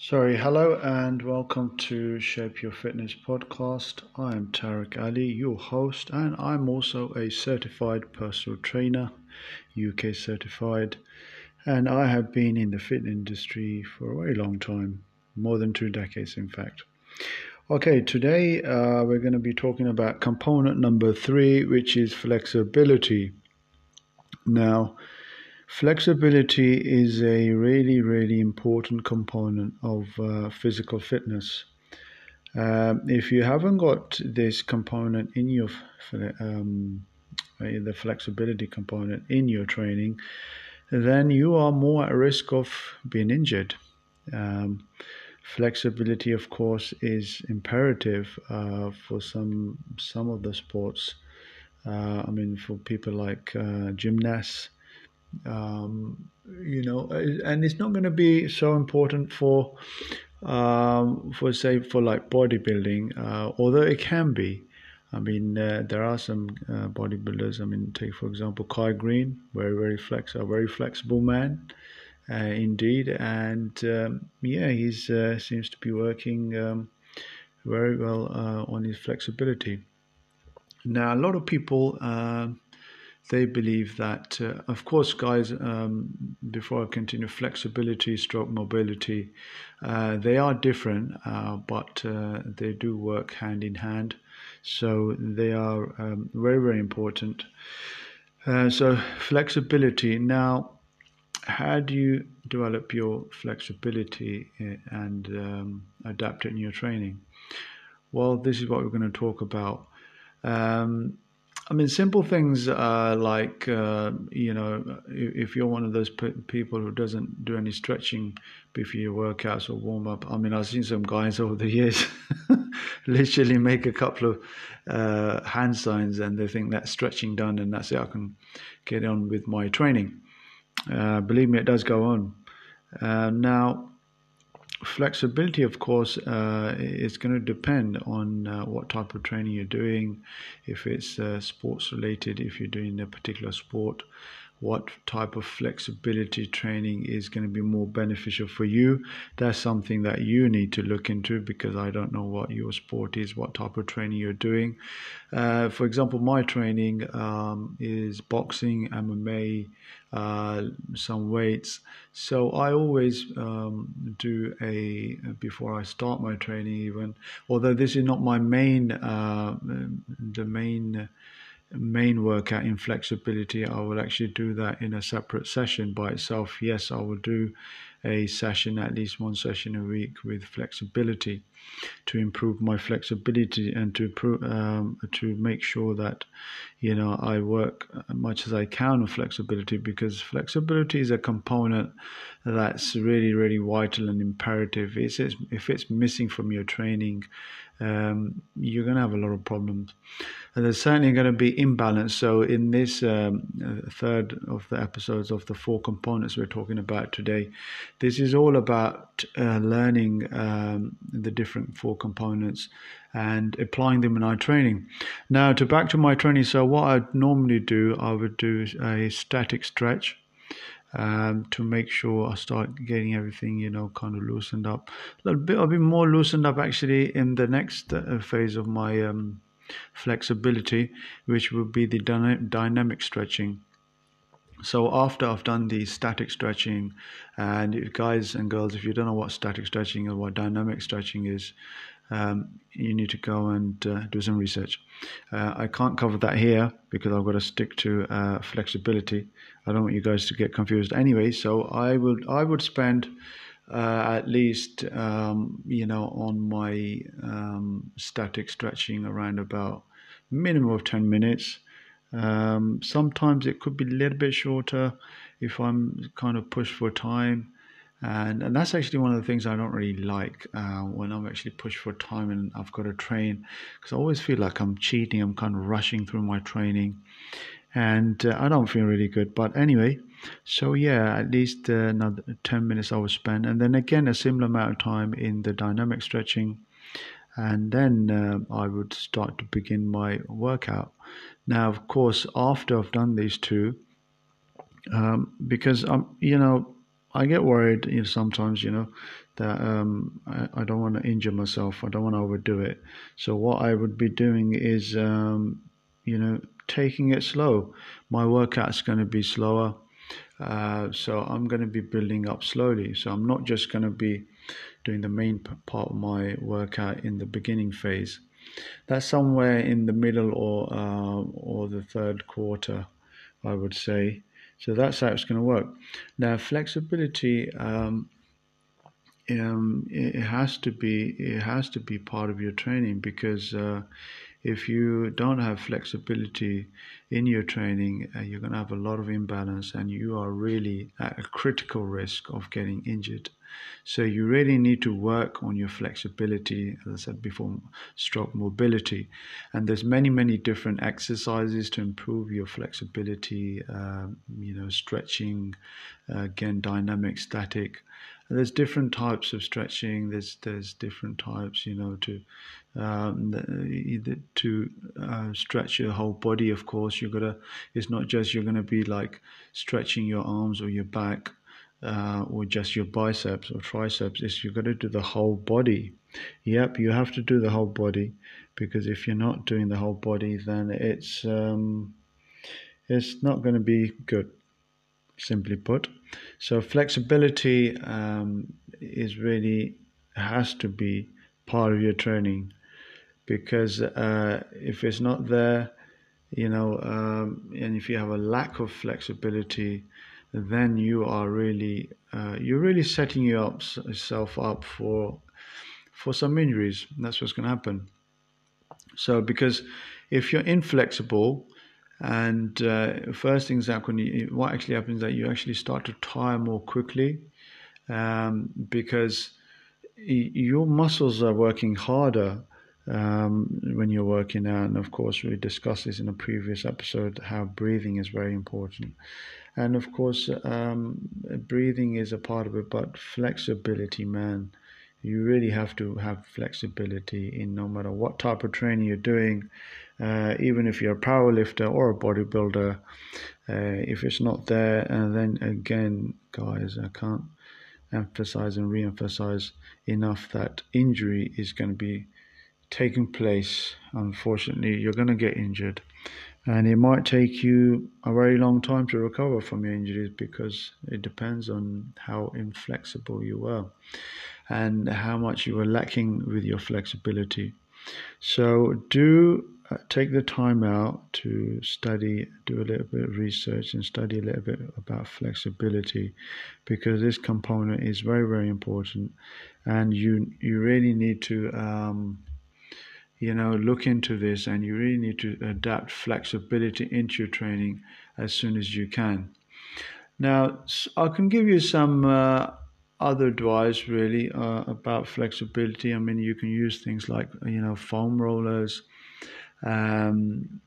Sorry, hello and welcome to Shape Your Fitness podcast. I am Tarek Ali, your host, and I'm also a certified personal trainer, UK certified, and I have been in the fitness industry for a very long time, more than two decades, in fact. Okay, today uh, we're going to be talking about component number three, which is flexibility. Now, Flexibility is a really, really important component of uh, physical fitness. Uh, if you haven't got this component in your um, the flexibility component in your training, then you are more at risk of being injured. Um, flexibility, of course, is imperative uh, for some some of the sports. Uh, I mean, for people like uh, gymnasts um, you know, and it's not going to be so important for, um, for say, for like bodybuilding, uh, although it can be. I mean, uh, there are some uh, bodybuilders. I mean, take for example Kai Greene, very very flex, a very flexible man, uh, indeed, and um, yeah, he uh, seems to be working um, very well uh, on his flexibility. Now, a lot of people um, they believe that, uh, of course, guys, um, before I continue, flexibility, stroke mobility, uh, they are different, uh, but uh, they do work hand in hand. So they are um, very, very important. Uh, so, flexibility. Now, how do you develop your flexibility uh, and um, adapt it in your training? Well, this is what we're going to talk about. Um, I mean, simple things uh, like, uh, you know, if you're one of those people who doesn't do any stretching before your workouts or warm up. I mean, I've seen some guys over the years literally make a couple of uh, hand signs and they think that's stretching done and that's it. I can get on with my training. Uh, believe me, it does go on. Uh, now, flexibility, of course, uh, is going to depend on uh, what type of training you're doing. If it's uh, sports related, if you're doing a particular sport, what type of flexibility training is going to be more beneficial for you. That's something that you need to look into because I don't know what your sport is, what type of training you're doing. Uh, for example, my training um, is boxing, MMA, uh, some weights. So I always um, do a before I start my training, even although this is not my main uh, the main main workout in flexibility, I will actually do that in a separate session by itself. Yes, I will do a session, at least one session a week with flexibility to improve my flexibility and to um, to make sure that you know I work as much as I can on flexibility because flexibility is a component that's really really vital and imperative. It's, if it's missing from your training, um, you're going to have a lot of problems. And there's certainly going to be imbalance. So, in this um, third of the episodes of the four components we're talking about today, this is all about uh, learning um, the different four components and applying them in our training. Now, to back to my training, so what I'd normally do, I would do a static stretch um, to make sure I start getting everything, you know, kind of loosened up. A little bit, I'll be more loosened up actually in the next uh, phase of my um, flexibility, which will be the dyna- dynamic stretching. So after I've done the static stretching, and guys and girls, if you don't know what static stretching or what dynamic stretching is, um, you need to go and uh, do some research. Uh, I can't cover that here because I've got to stick to uh, flexibility. I don't want you guys to get confused anyway. So I would I would spend uh, at least um, you know on my um, static stretching around about minimum of ten minutes. Um, sometimes it could be a little bit shorter if I'm kind of pushed for time and and that's actually one of the things I don't really like uh, when I'm actually pushed for time and I've got to train because I always feel like I'm cheating. I'm kind of rushing through my training, and uh, I don't feel really good. But anyway, so yeah, at least uh, another ten minutes I will spend, and then again a similar amount of time in the dynamic stretching, and then uh, I would start to begin my workout. Now, of course, after I've done these two, um, because I'm you know I get worried you know, sometimes, you know, that um, I, I, don't want to injure myself. I don't want to overdo it. So what I would be doing is, um, you know, taking it slow. My workout's going to be slower. Uh, so I'm going to be building up slowly. So I'm not just going to be doing the main part of my workout in the beginning phase. That's somewhere in the middle or uh, or the third quarter, I would say. So that's how it's going to work. Now, flexibility, um, um, it has to be it has to be part of your training because uh, if you don't have flexibility in your training, uh, you're going to have a lot of imbalance, and you are really at a critical risk of getting injured. So you really need to work on your flexibility, as I said before, stroke mobility. And there's many, many different exercises to improve your flexibility, uh, you know, stretching, uh, again, dynamic, static. there's different types of stretching. There's there's different types, you know, to um, to uh, stretch your whole body. Of course, you're gonna. It's not just you're gonna be like stretching your arms or your back uh, or just your biceps or triceps is you've got to do the whole body. Yep, you have to do the whole body because if you're not doing the whole body, then it's um, it's not going to be good. Simply put, so flexibility um, is really has to be part of your training because uh, if it's not there, you know, um, and if you have a lack of flexibility, then you are really uh, you're really setting yourself up for for some injuries. That's what's going to happen. So because if you're inflexible, and uh, first things that what actually happens is that you actually start to tire more quickly um, because your muscles are working harder um, when you're working out. And of course, we discussed this in a previous episode how breathing is very important. And of course, um, breathing is a part of it, but flexibility, man. You really have to have flexibility in no matter what type of training you're doing, uh, even if you're a power lifter or a bodybuilder. Uh, if it's not there, and then again, guys, I can't emphasize and re-emphasize enough that injury is going to be taking place. Unfortunately, you're going to get injured, and it might take you a very long time to recover from your injuries because it depends on how inflexible you were and how much you were lacking with your flexibility. So, do uh, take the time out to study, do a little bit of research, and study a little bit about flexibility, because this component is very, very important, and you you really need to um, you know look into this, and you really need to adapt flexibility into your training as soon as you can. Now, I can give you some. Uh, other advice really uh, about flexibility. I mean, you can use things like you know foam rollers, um,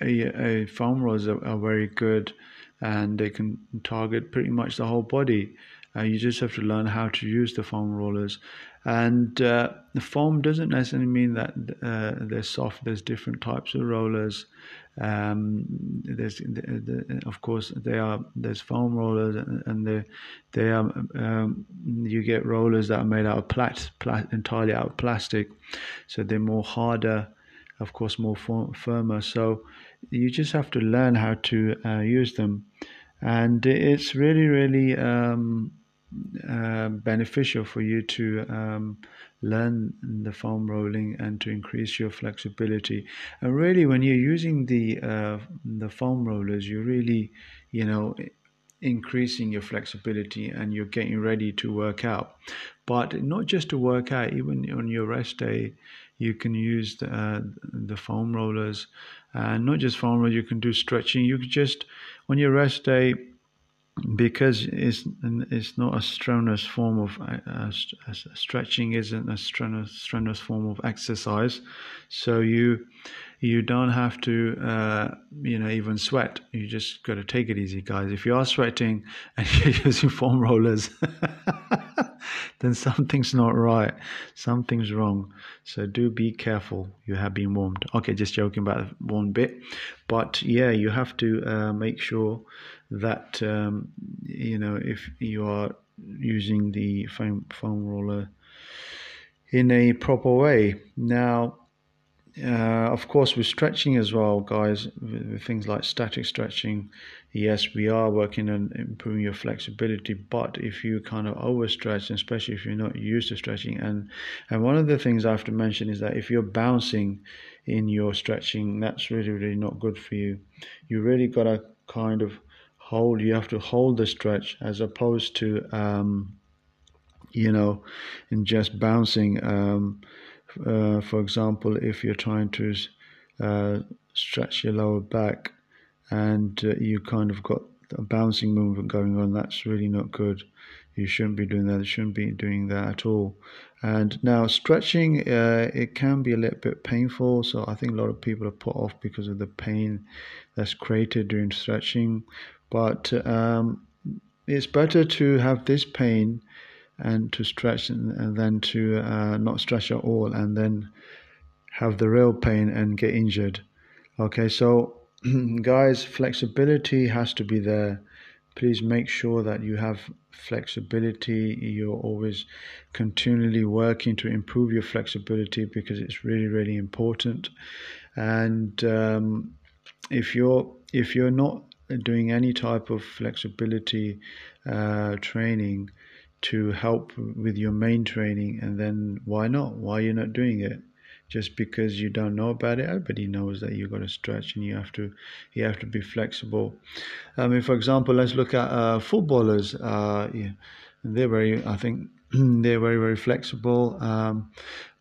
a, a foam rollers are, are, very good and they can target pretty much the whole body. Uh, you just have to learn how to use the foam rollers. And uh, the foam doesn't necessarily mean that uh, they're soft. There's different types of rollers. Um, there's, the, the, of course, they are. There's foam rollers, and, they, they are. Um, you get rollers that are made out of plat, plat, entirely out of plastic, so they're more harder of course, more firmer. So you just have to learn how to uh, use them, and it's really, really um, uh, beneficial for you to um, learn the foam rolling and to increase your flexibility. And really, when you're using the uh, the foam rollers, you're really, you know, increasing your flexibility and you're getting ready to work out. But not just to work out, even on your rest day, you can use the, uh, the foam rollers and not just foam rollers you can do stretching you could just on your rest day because it's it's not a strenuous form of uh, stretching isn't a strenuous, strenuous form of exercise. So you you don't have to uh, you know even sweat. You just got to take it easy guys. If you are sweating and you're using foam rollers then something's not right. Something's wrong. So do be careful. You have been warned. Okay, just joking about one bit. But yeah, you have to uh, make sure that, um, you know, if you are using the foam, foam roller in a proper way. Now, uh, of course, with stretching as well, guys, with, with, things like static stretching, yes, we are working on improving your flexibility. But if you kind of overstretch, especially if you're not used to stretching, and and one of the things I have to mention is that if you're bouncing in your stretching, that's really really not good for you. You really gotta kind of hold. You have to hold the stretch as opposed to um, you know, in just bouncing. Um, uh, for example, if you're trying to uh, stretch your lower back and uh, you kind of got a bouncing movement going on, that's really not good. You shouldn't be doing that. You shouldn't be doing that at all. And now stretching, uh, it can be a little bit painful. So I think a lot of people are put off because of the pain that's created during stretching. But um, it's better to have this pain and to stretch and, and then to uh, not stretch at all and then have the real pain and get injured. Okay, so guys, flexibility has to be there. Please make sure that you have flexibility. You're always continually working to improve your flexibility because it's really, really important. And um, if you're if you're not doing any type of flexibility uh, training, to help with your main training and then why not? Why you're not doing it? Just because you don't know about it everybody knows that you've got to stretch and you have to you have to be flexible. I mean for example let's look at uh, footballers. Uh, yeah, they're very i think they're very very flexible. Um,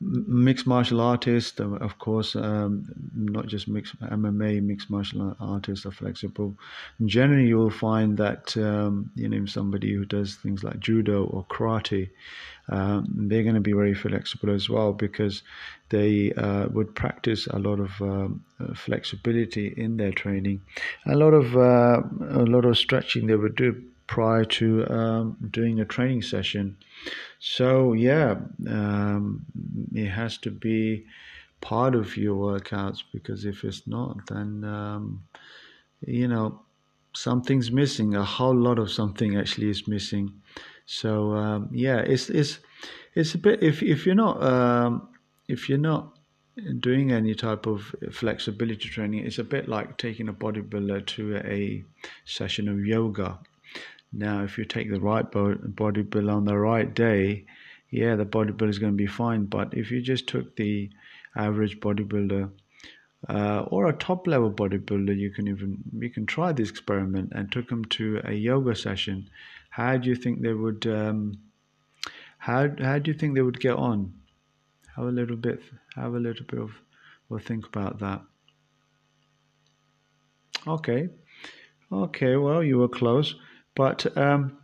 mixed martial artists of course um, not just mixed mma mixed martial artists are flexible. Generally you will find that um, you know somebody who does things like judo or karate um, they're going to be very flexible as well because they uh, would practice a lot of um, flexibility in their training. A lot of uh, a lot of stretching they would do prior to um, doing a training session. So, yeah, um, it has to be part of your workouts because if it's not, then, um, you know, something's missing. A whole lot of something actually is missing. So, um, yeah, it's, it's, it's a bit, if, if you're not, um, if you're not doing any type of flexibility training, it's a bit like taking a bodybuilder to a session of yoga now, if you take the right bodybuilder on the right day, yeah, the bodybuilder is going to be fine. But if you just took the average bodybuilder uh, or a top level bodybuilder, you can even you can try this experiment and took them to a yoga session. How do you think they would? Um, how how do you think they would get on? Have a little bit. Have a little bit of. Well, think about that. Okay. Okay. Well, you were close. But um,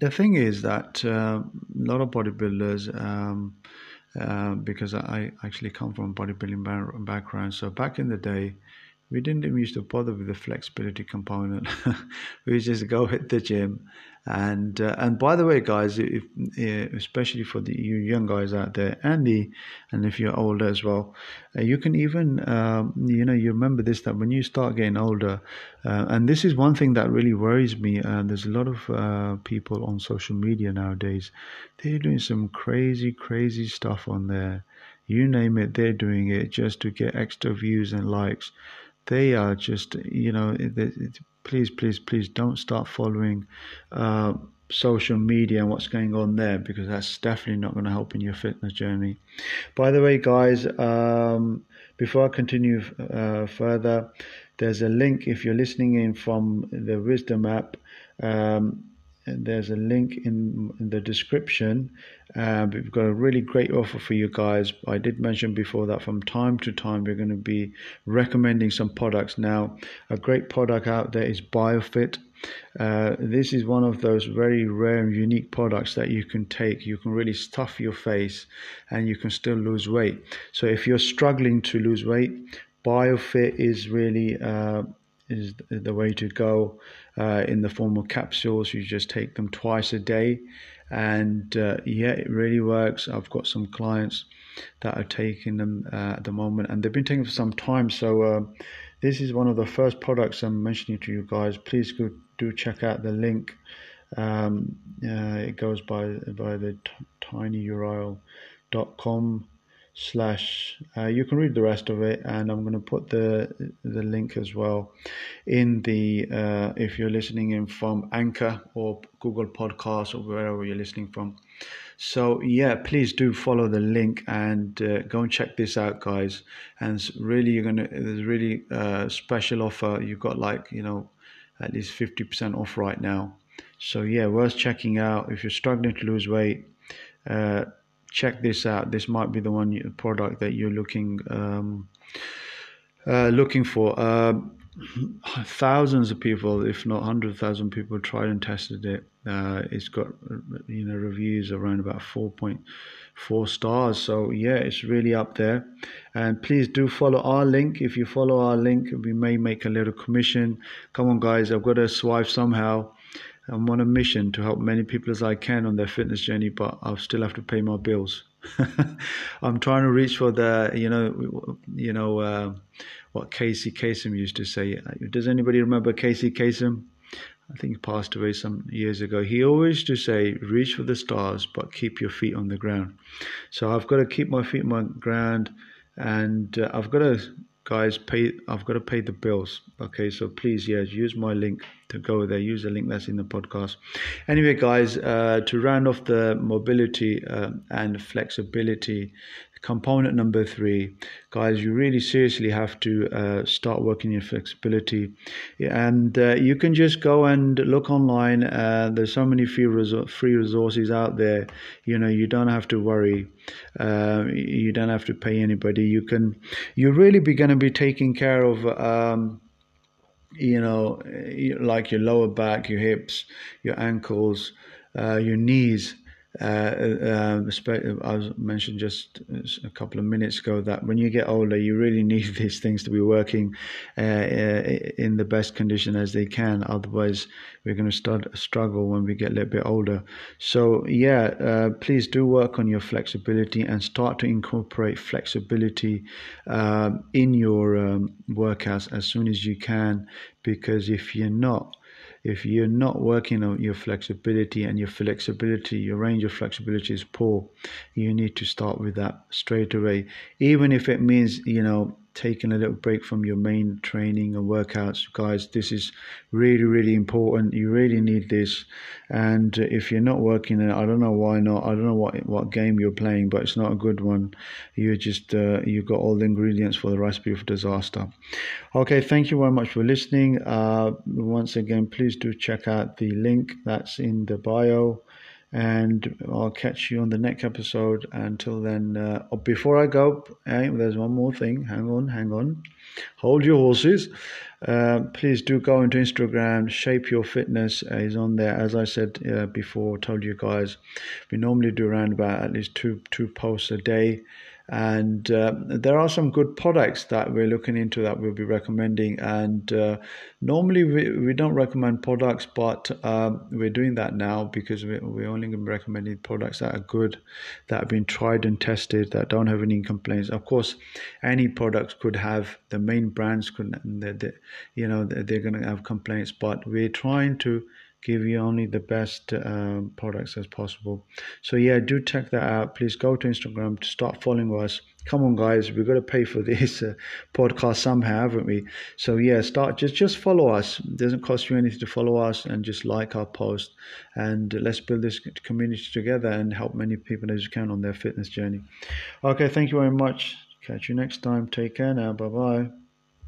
the thing is that uh, a lot of bodybuilders, um, uh, because I actually come from a bodybuilding background, so back in the day, we didn't even used to bother with the flexibility component. we just go hit the gym and uh, and by the way, guys, if, especially for the you young guys out there, and and if you're older as well, uh, you can even um, you know you remember this that when you start getting older, uh, and this is one thing that really worries me. Uh, there's a lot of uh, people on social media nowadays. They're doing some crazy, crazy stuff on there. You name it, they're doing it just to get extra views and likes. They are just you know. Please, please, please don't start following uh, social media and what's going on there because that's definitely not going to help in your fitness journey. By the way, guys, um, before I continue uh, further, there's a link if you're listening in from the Wisdom app. Um, there's a link in, in the description. Uh, we've got a really great offer for you guys. I did mention before that from time to time we're going to be recommending some products. Now, a great product out there is BioFit. Uh, this is one of those very rare and unique products that you can take. You can really stuff your face and you can still lose weight. So, if you're struggling to lose weight, BioFit is really uh, is the way to go uh, in the form of capsules. You just take them twice a day, and uh, yeah, it really works. I've got some clients that are taking them uh, at the moment, and they've been taking for some time. So uh, this is one of the first products I'm mentioning to you guys. Please go do check out the link Um, uh, it goes by by the tinyurl.com slash uh, you can read the rest of it and i'm going to put the the link as well in the uh, if you're listening in from anchor or google podcast or wherever you're listening from. So yeah please do follow the link and uh, go and check this out guys. And really you're gonna there's really uh, special offer. You've got like you know at least 50% off right now. So yeah worth checking out. If you're struggling to lose weight uh, check this out. This might be the one product that you're looking um, uh, looking for. Uh, thousands of people, if not hundred thousand people, tried and tested it. Uh, it's got you know reviews around about four point four stars. So yeah, it's really up there. And please do follow our link. If you follow our link, we may make a little commission. Come on, guys, I've got to swipe somehow. I'm on a mission to help many people as I can on their fitness journey, but I'll still have to pay my bills. I'm trying to reach for the, you know, you know uh, what Casey Kasem used to say. Does anybody remember Casey Kasem? I think he passed away some years ago. He always used to say, "Reach for the stars, but keep your feet on the ground." So I've got to keep my feet on the ground, and uh, I've got to guys pay i've got to pay the bills okay so please yes use my link to go there use the link that's in the podcast. Anyway guys uh, to round off the mobility uh, and flexibility component number three guys you really seriously have to uh, start working your flexibility. And uh, you can just go and look online. Uh, there's so many free, resor- free resources out there. You know you don't have to worry. Uh, you don't have to pay anybody. You can you're really be going to be taking care of um, you know like your lower back your hips your ankles uh, your knees uh, um, I mentioned just a couple of minutes ago that when you get older, you really need these things to be working uh, uh, in the best condition as they can. Otherwise, we're going to start struggle when we get a little bit older. So, yeah, uh, please do work on your flexibility and start to incorporate flexibility uh, in your um, workouts as soon as you can. Because if you're not, if you're not working on your flexibility and your flexibility, your range of flexibility is poor, you need to start with that straight away. Even if it means, you know, taking a little break from your main training and workouts, guys, this is really, really important. You really need this. And if you're not working I don't know why not. I don't know what what game you're playing, but it's not a good one. You just uh, you've got all the ingredients for the recipe of disaster. Okay, thank you very much for listening. Uh, once again, please do check out the link that's in the bio and I'll catch you on the next episode. Until then, uh, oh, before I go, hey, there's one more thing. Hang on, hang on. Hold your horses. Uh, please do go into Instagram. Shape Your Fitness is on there. As I said uh, before, told you guys, we normally do around about at least two two posts a day and uh, there are some good products that we're looking into that we'll be recommending. And uh, normally we, we don't recommend products but um, we're doing that now because we, we're only recommending products that are good that have been tried and tested that don't have any complaints. Of course any products could have the main brands could they're, they're, you know they're going to have complaints but we're trying to give you only the best um, products as possible. So yeah, do check that out. Please go to Instagram to start following us. Come on, guys, we've got to pay for this uh, podcast somehow, haven't we? So yeah, start just just follow us. It doesn't cost you anything to follow us and just like our post. And let's build this community together and help many people as you can on their fitness journey. Okay, thank you very much. Catch you next time. Take care now. Bye bye.